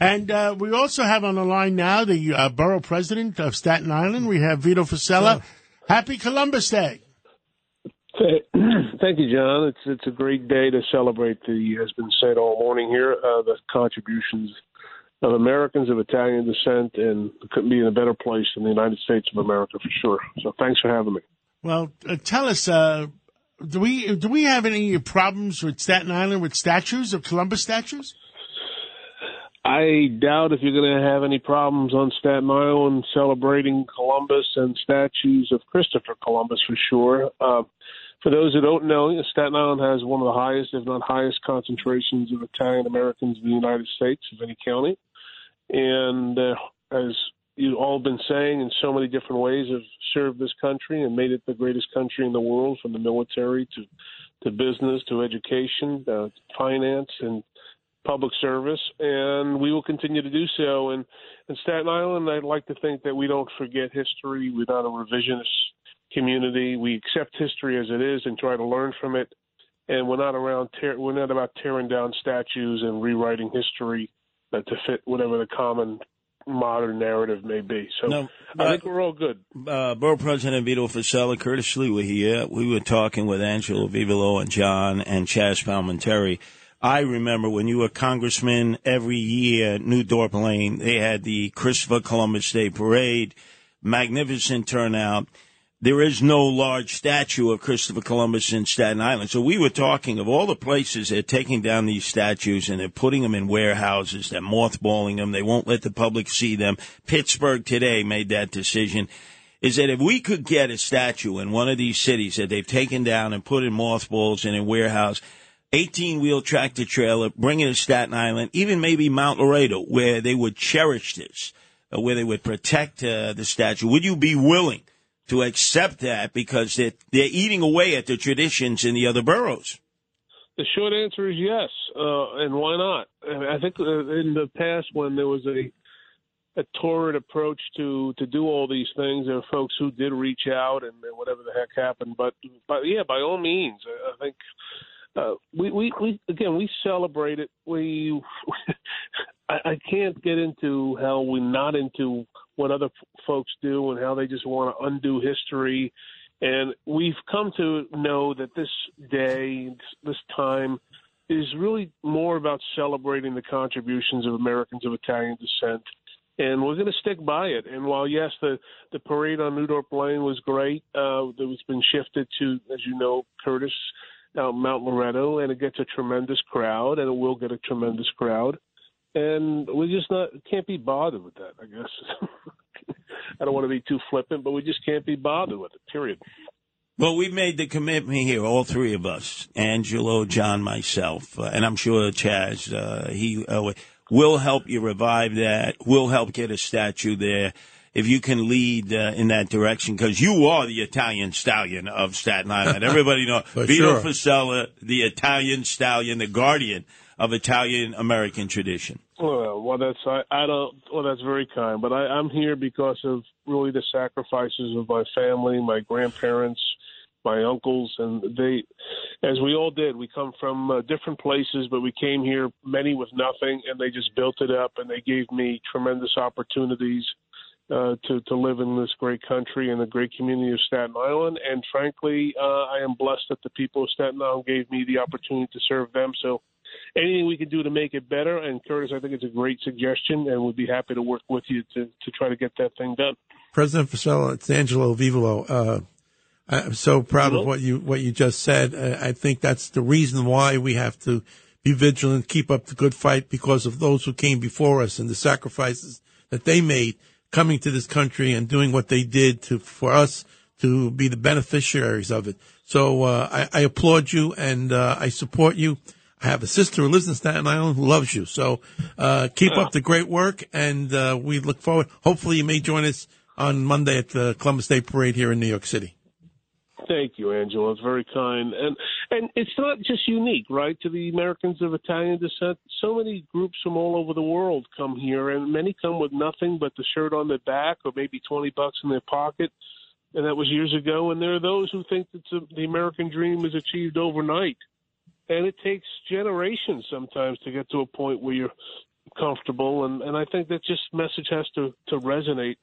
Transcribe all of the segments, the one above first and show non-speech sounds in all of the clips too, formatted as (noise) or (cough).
And uh, we also have on the line now the uh, borough president of Staten Island. We have Vito Fossella. Happy Columbus Day. (clears throat) Thank you, John. It's it's a great day to celebrate the has been said all morning here uh, the contributions of Americans of Italian descent, and couldn't be in a better place than the United States of America for sure. So thanks for having me. Well, uh, tell us, uh, do we do we have any problems with Staten Island with statues of Columbus statues? I doubt if you're going to have any problems on Staten Island celebrating Columbus and statues of Christopher Columbus for sure. Uh, for those who don't know, Staten Island has one of the highest, if not highest, concentrations of Italian Americans in the United States of any county. And uh, as you've all been saying in so many different ways, have served this country and made it the greatest country in the world, from the military to to business to education, uh, finance, and public service, and we will continue to do so. And in Staten Island, I'd like to think that we don't forget history. We're not a revisionist community. We accept history as it is and try to learn from it. And we're not around. Tear, we're not about tearing down statues and rewriting history uh, to fit whatever the common modern narrative may be. So No, I uh, think we're all good. uh, Borough President Vito Fossella, Curtis Sliwa here. We were talking with Angelo Vivolo and John and Chazz Palminteri. I remember when you were congressman, every year, New Dorp Lane, they had the Christopher Columbus Day Parade, magnificent turnout. There is no large statue of Christopher Columbus in Staten Island. So we were talking of all the places they're taking down these statues and they're putting them in warehouses. They're mothballing them. They won't let the public see them. Pittsburgh today made that decision. Is that if we could get a statue in one of these cities that they've taken down and put in mothballs and in warehouse, 18 wheel tractor trailer, bring it to Staten Island, even maybe Mount Loretto, where they would cherish this, uh, where they would protect uh, the statue. Would you be willing to accept that because they're, they're eating away at the traditions in the other boroughs? The short answer is yes, uh, and why not? I think uh, in the past, when there was a a torrid approach to to do all these things, there were folks who did reach out and, whatever the heck happened. But but yeah, by all means, I think uh, we, we we again we celebrate it. We (laughs) I, I can't get into how we're not into what other f- folks do and how they just want to undo history. And we've come to know that this day, this time, is really more about celebrating the contributions of Americans of Italian descent. And we're going to stick by it. And while yes, the the parade on New Dorp Lane was great, uh, it's been shifted to, as you know, Curtis out Mount Loretto, and it gets a tremendous crowd, and it will get a tremendous crowd. And we just not can't be bothered with that. I guess (laughs) I don't want to be too flippant, but we just can't be bothered with it. Period. Well, we made the commitment here, all three of us, Angelo, John, myself, uh, and I'm sure Chazz, uh, he uh, will help you revive that, We'll help get a statue there. If you can lead uh, in that direction, because you are the Italian stallion of Staten Island. (laughs) Everybody knows Vito sure. Fossella, the Italian stallion, the guardian of Italian American tradition. Well, well, that's I, I don't. Well, that's very kind, but I, I'm here because of really the sacrifices of my family, my grandparents, my uncles, and they, as we all did, we come from uh, different places, but we came here many with nothing, and they just built it up, and they gave me tremendous opportunities uh, to to live in this great country and the great community of Staten Island. And frankly, uh, I am blessed that the people of Staten Island gave me the opportunity to serve them. So. Anything we can do to make it better, and Curtis, I think it's a great suggestion, and we'd be happy to work with you to, to try to get that thing done. President Fossella, it's Angelo Vivolo. Uh, I'm so proud of what you what you just said. I think that's the reason why we have to be vigilant, keep up the good fight because of those who came before us and the sacrifices that they made coming to this country and doing what they did to for us to be the beneficiaries of it. So uh, I, I applaud you and uh, I support you. I have a sister who lives in Staten Island who loves you. So uh, keep up the great work, and uh, we look forward. Hopefully, you may join us on Monday at the Columbus Day Parade here in New York City. Thank you, Angelo. It's very kind, and and it's not just unique, right, to the Americans of Italian descent. So many groups from all over the world come here, and many come with nothing but the shirt on their back or maybe twenty bucks in their pocket, and that was years ago. And there are those who think that the American dream is achieved overnight, and it takes generations sometimes to get to a point where you're comfortable. And and I think that just message has to to resonate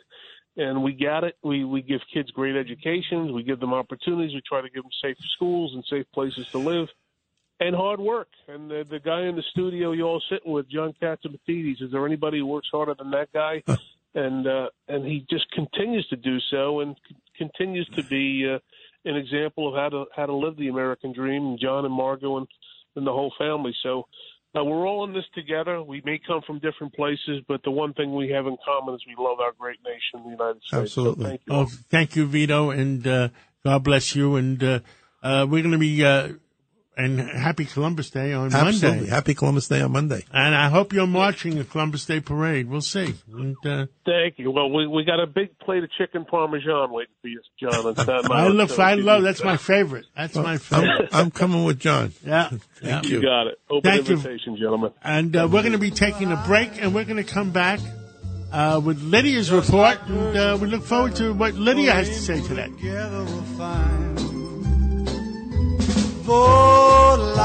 and we got it. We we give kids great educations. We give them opportunities. We try to give them safe schools and safe places to live, and hard work. And the, the guy in the studio you all sitting with, John Catsimatidis, is there anybody who works harder than that guy? and uh, and he just continues to do so, and c- continues to be uh, an example of how to how to live the American dream. And John and Margo and, and the whole family. So uh, we're all in this together. We may come from different places, but the one thing we have in common is we love our great nation, the United States. Absolutely. So thank you. Oh, thank you, Vito, and uh, God bless you. And uh, uh, we're going to be uh, and happy Columbus Day on Absolutely. Monday. Happy Columbus Day on Monday. And I hope you're marching the Columbus Day Parade. We'll see. And, uh, Thank you. Well, we we got a big plate of chicken parmesan waiting for you, John. And (laughs) Staten I love. look, so I love. That's that. my favorite. That's my I'm, favorite. I'm coming with John. (laughs) Yeah. yeah. (laughs) Thank You you. got it. Open Thank you. gentlemen. And uh, we're going to be taking a break, and we're going to come back uh, with Lydia's report. And uh, we look forward to what Lydia has to say today volare.